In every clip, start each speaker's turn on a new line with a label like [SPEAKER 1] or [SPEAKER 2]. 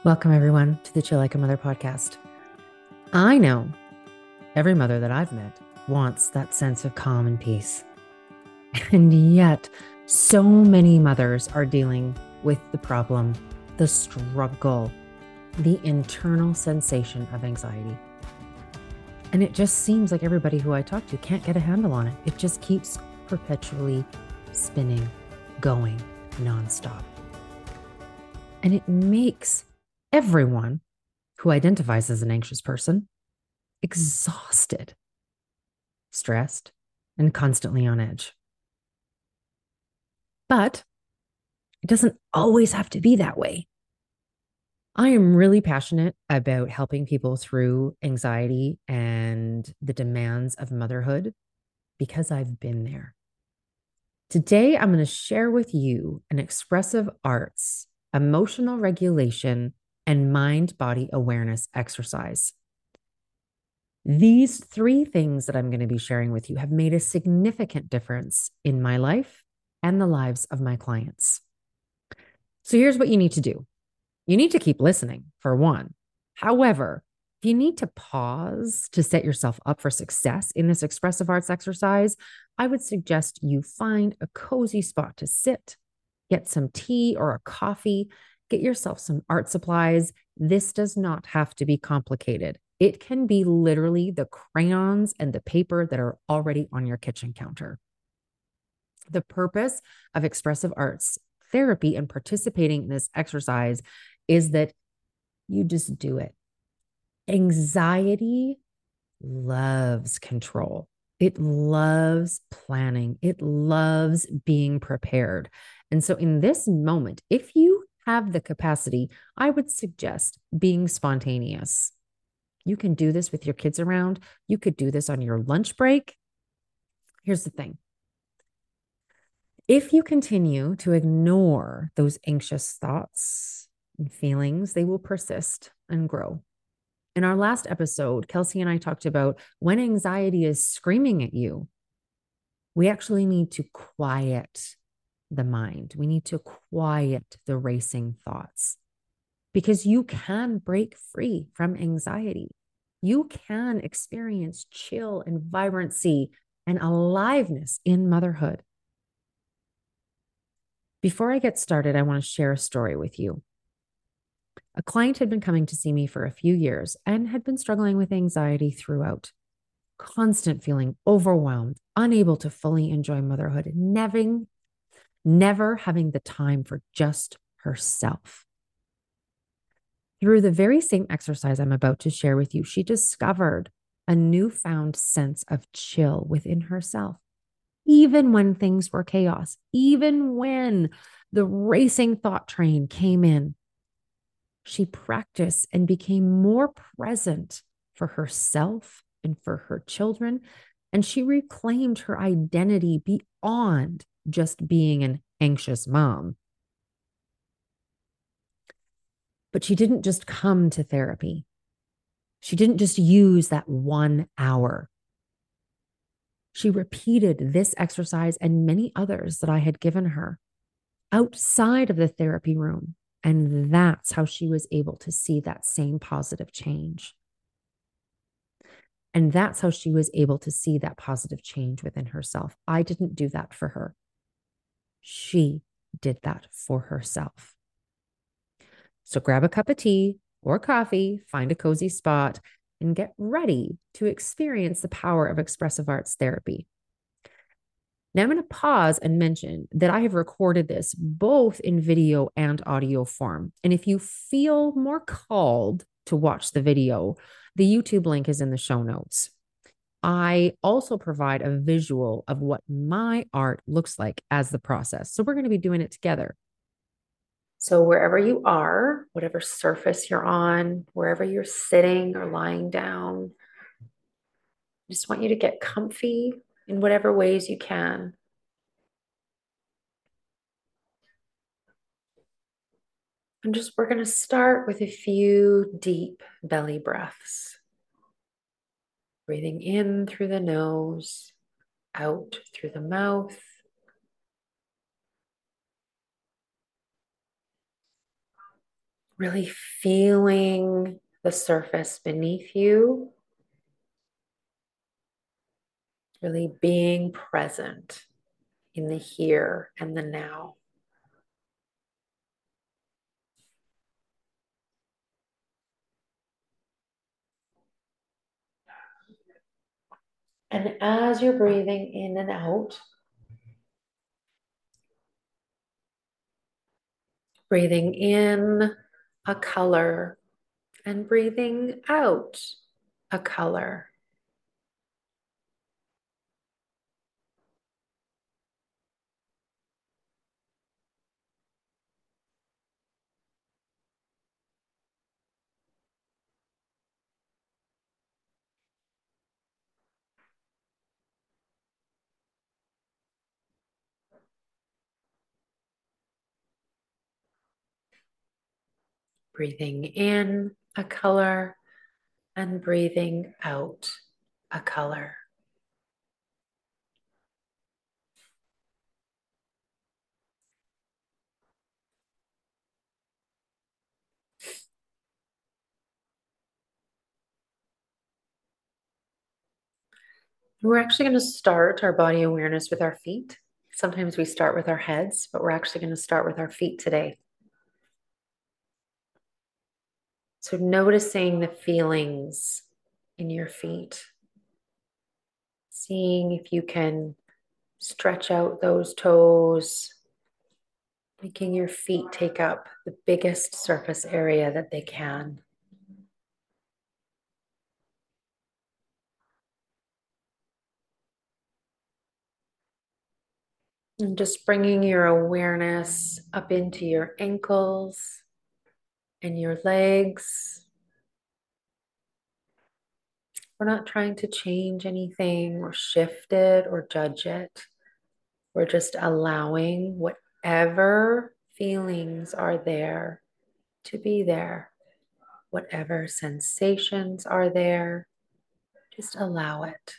[SPEAKER 1] Welcome, everyone, to the Chill Like a Mother podcast. I know every mother that I've met wants that sense of calm and peace. And yet, so many mothers are dealing with the problem, the struggle, the internal sensation of anxiety. And it just seems like everybody who I talk to can't get a handle on it. It just keeps perpetually spinning, going nonstop. And it makes everyone who identifies as an anxious person exhausted, stressed, and constantly on edge. But it doesn't always have to be that way. I am really passionate about helping people through anxiety and the demands of motherhood because I've been there. Today, I'm going to share with you an expressive arts, emotional regulation, and mind body awareness exercise. These three things that I'm going to be sharing with you have made a significant difference in my life and the lives of my clients. So here's what you need to do you need to keep listening, for one. However, if you need to pause to set yourself up for success in this expressive arts exercise, I would suggest you find a cozy spot to sit, get some tea or a coffee, Get yourself some art supplies. This does not have to be complicated. It can be literally the crayons and the paper that are already on your kitchen counter. The purpose of expressive arts therapy and participating in this exercise is that you just do it. Anxiety loves control. It loves planning. It loves being prepared. And so, in this moment, if you have the capacity, I would suggest being spontaneous. You can do this with your kids around. You could do this on your lunch break. Here's the thing if you continue to ignore those anxious thoughts and feelings, they will persist and grow. In our last episode, Kelsey and I talked about when anxiety is screaming at you, we actually need to quiet the mind. We need to quiet the racing thoughts because you can break free from anxiety. You can experience chill and vibrancy and aliveness in motherhood. Before I get started, I want to share a story with you. A client had been coming to see me for a few years and had been struggling with anxiety throughout. Constant feeling overwhelmed, unable to fully enjoy motherhood, never, never having the time for just herself. Through the very same exercise I'm about to share with you, she discovered a newfound sense of chill within herself, even when things were chaos, even when the racing thought train came in. She practiced and became more present for herself and for her children. And she reclaimed her identity beyond just being an anxious mom. But she didn't just come to therapy. She didn't just use that one hour. She repeated this exercise and many others that I had given her outside of the therapy room. And that's how she was able to see that same positive change. And that's how she was able to see that positive change within herself. I didn't do that for her. She did that for herself. So grab a cup of tea or coffee, find a cozy spot, and get ready to experience the power of expressive arts therapy. Now, I'm going to pause and mention that I have recorded this both in video and audio form. And if you feel more called to watch the video, the YouTube link is in the show notes. I also provide a visual of what my art looks like as the process. So we're going to be doing it together. So, wherever you are, whatever surface you're on, wherever you're sitting or lying down, I just want you to get comfy in whatever ways you can. And just we're going to start with a few deep belly breaths. Breathing in through the nose, out through the mouth. Really feeling the surface beneath you. Really being present in the here and the now. And as you're breathing in and out, breathing in a color and breathing out a color. Breathing in a color and breathing out a color. We're actually going to start our body awareness with our feet. Sometimes we start with our heads, but we're actually going to start with our feet today. So, noticing the feelings in your feet, seeing if you can stretch out those toes, making your feet take up the biggest surface area that they can. And just bringing your awareness up into your ankles and your legs. We're not trying to change anything or shift it or judge it. We're just allowing whatever feelings are there to be there, whatever sensations are there, just allow it.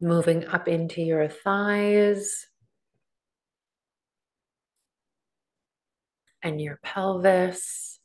[SPEAKER 1] Moving up into your thighs and your pelvis.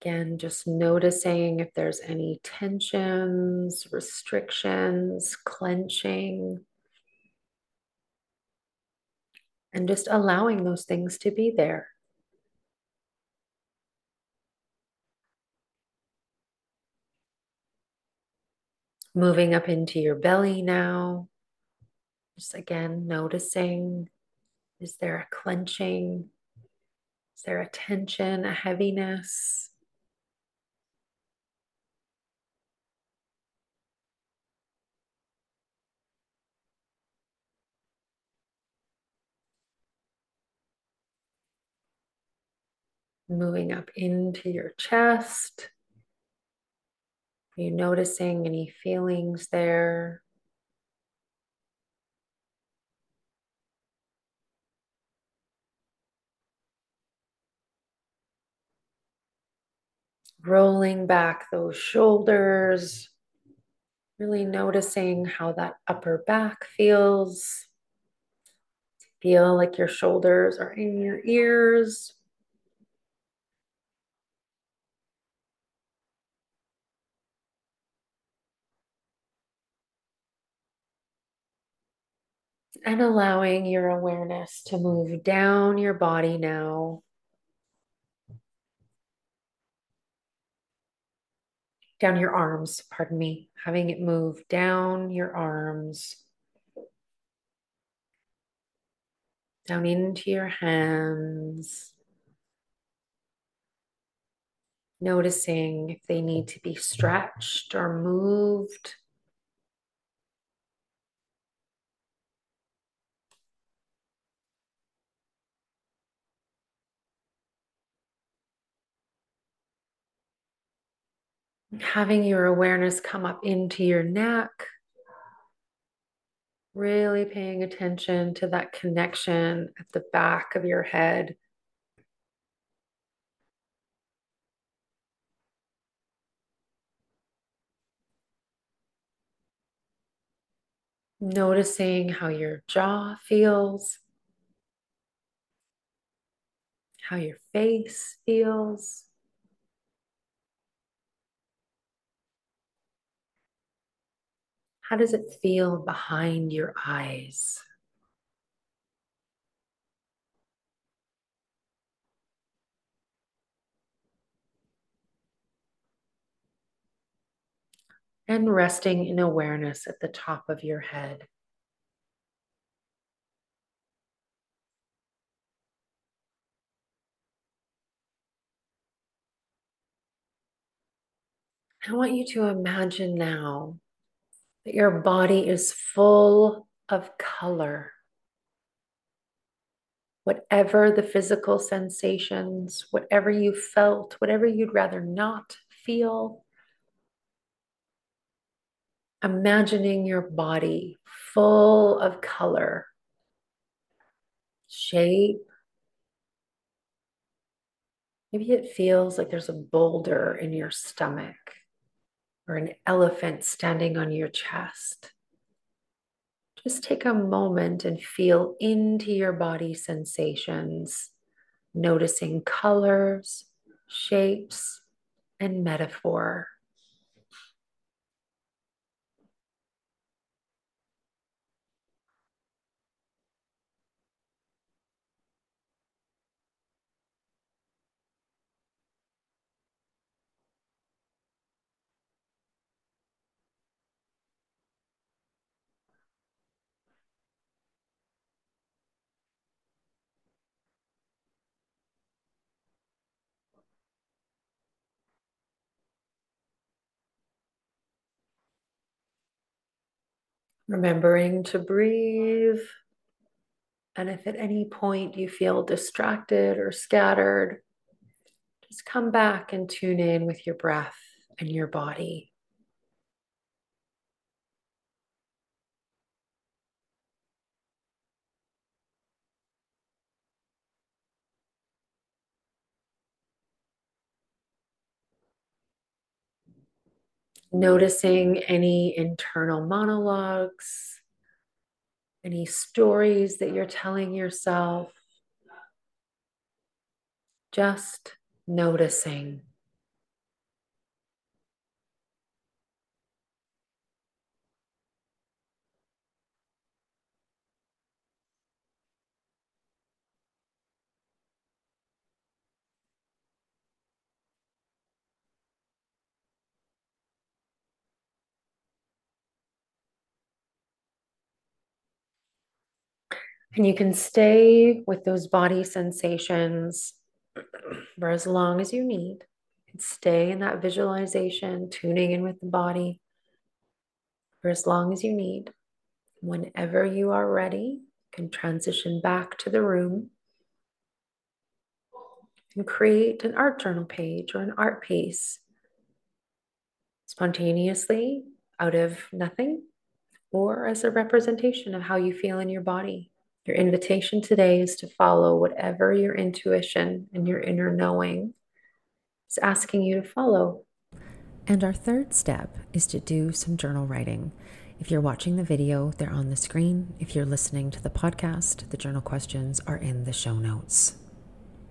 [SPEAKER 1] Again, just noticing if there's any tensions, restrictions, clenching, and just allowing those things to be there. Moving up into your belly now. Just again, noticing is there a clenching? Is there a tension, a heaviness? Moving up into your chest. Are you noticing any feelings there? Rolling back those shoulders, really noticing how that upper back feels. Feel like your shoulders are in your ears. And allowing your awareness to move down your body now. Down your arms, pardon me, having it move down your arms, down into your hands. Noticing if they need to be stretched or moved. Having your awareness come up into your neck, Really paying attention to that connection at the back of your head. Noticing how your jaw feels, how your face feels. How does it feel behind your eyes? And resting in awareness at the top of your head. I want you to imagine now that your body is full of color. Whatever the physical sensations, whatever you felt, whatever you'd rather not feel, imagining your body full of color, shape. Maybe it feels like there's a boulder in your stomach or an elephant standing on your chest. Just take a moment and feel into your body sensations, noticing colors, shapes, and metaphor. Remembering to breathe. And if at any point you feel distracted or scattered, just come back and tune in with your breath and your body. Noticing any internal monologues, any stories that you're telling yourself. Just noticing. And you can stay with those body sensations for as long as you need. Stay in that visualization, tuning in with the body for as long as you need. Whenever you are ready, you can transition back to the room and create an art journal page or an art piece spontaneously out of nothing or as a representation of how you feel in your body. Your invitation today is to follow whatever your intuition and your inner knowing is asking you to follow. And our third step is to do some journal writing. If you're watching the video, they're on the screen. If you're listening to the podcast, the journal questions are in the show notes.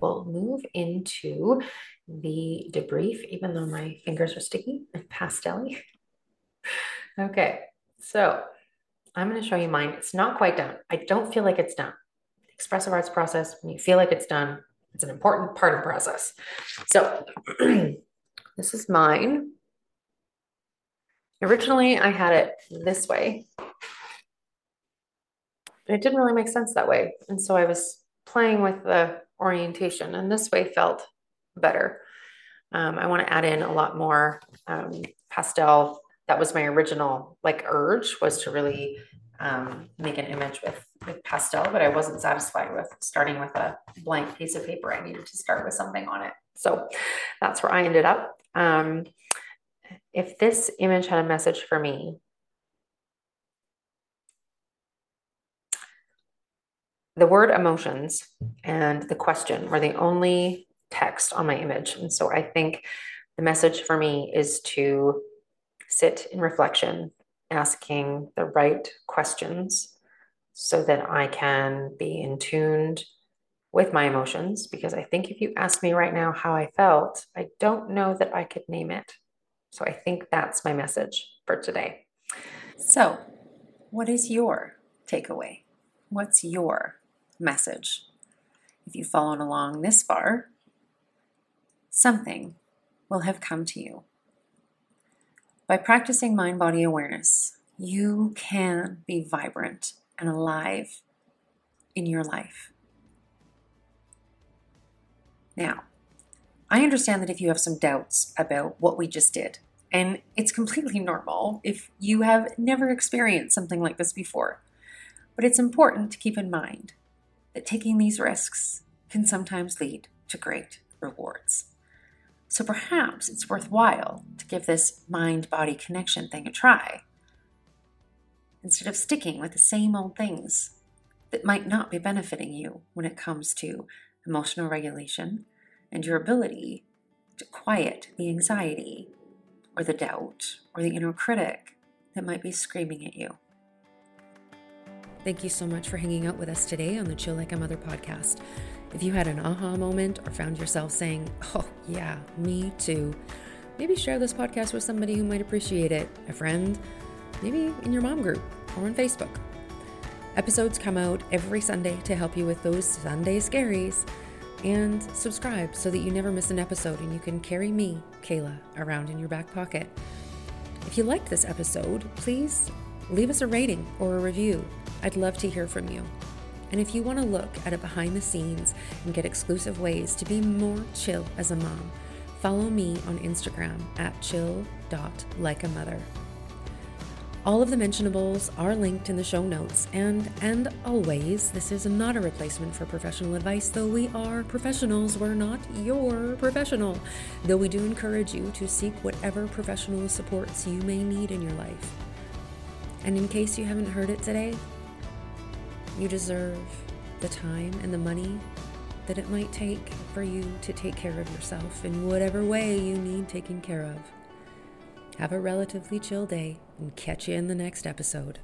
[SPEAKER 1] We'll move into the debrief, even though my fingers are sticky and pastel okay, so I'm going to show you mine. It's not quite done. I don't feel like it's done. The expressive arts process, when you feel like it's done, it's an important part of the process. So this is mine. Originally, I had it this way. It didn't really make sense that way. And so I was playing with the orientation, and this way felt better. Um, I want to add in a lot more um, pastel that was my original like urge was to really um, make an image with with pastel, but I wasn't satisfied with starting with a blank piece of paper. I needed to start with something on it. So that's where I ended up. Um, if this image had a message for me,
[SPEAKER 2] the word emotions and the question were the only text on my image. And so I think the message for me is to sit in reflection, asking the right questions so that I can be in tuned with my emotions. Because I think if you ask me right now how I felt, I don't know that I could name it. So I think that's my message for today.
[SPEAKER 3] So, what is your takeaway? What's your message? If you've followed along this far, something will have come to you. By practicing mind body awareness, you can be vibrant and alive in your life. Now, I understand that if you have some doubts about what we just did, and it's completely normal if you have never experienced something like this before, but it's important to keep in mind that taking these risks can sometimes lead to great rewards. So perhaps it's worthwhile give this mind body connection thing a try instead of sticking with the same old things that might not be benefiting you when it comes to emotional regulation and your ability to quiet the anxiety or the doubt or the inner critic that might be screaming at you.
[SPEAKER 1] Thank you so much for hanging out with us today on the Chill Like a Mother podcast. If you had an aha moment or found yourself saying, Oh, yeah, me too, maybe share this podcast with somebody who might appreciate it a friend, maybe in your mom group or on Facebook. Episodes come out every Sunday to help you with those Sunday scaries. And subscribe so that you never miss an episode and you can carry me, Kayla, around in your back pocket. If you liked this episode, please leave us a rating or a review. I'd love to hear from you. And if you want to look at it behind the scenes and get exclusive ways to be more chill as a mom, follow me on Instagram at chill.likeamother. All of the mentionables are linked in the show notes, and and always, this is not a replacement for professional advice, though we are professionals, we're not your professional. Though we do encourage you to seek whatever professional supports you may need in your life. And in case you haven't heard it today, you deserve the time and the money that it might take for you to take care of yourself in whatever way you need taken care of. Have a relatively chill day and catch you in the next episode.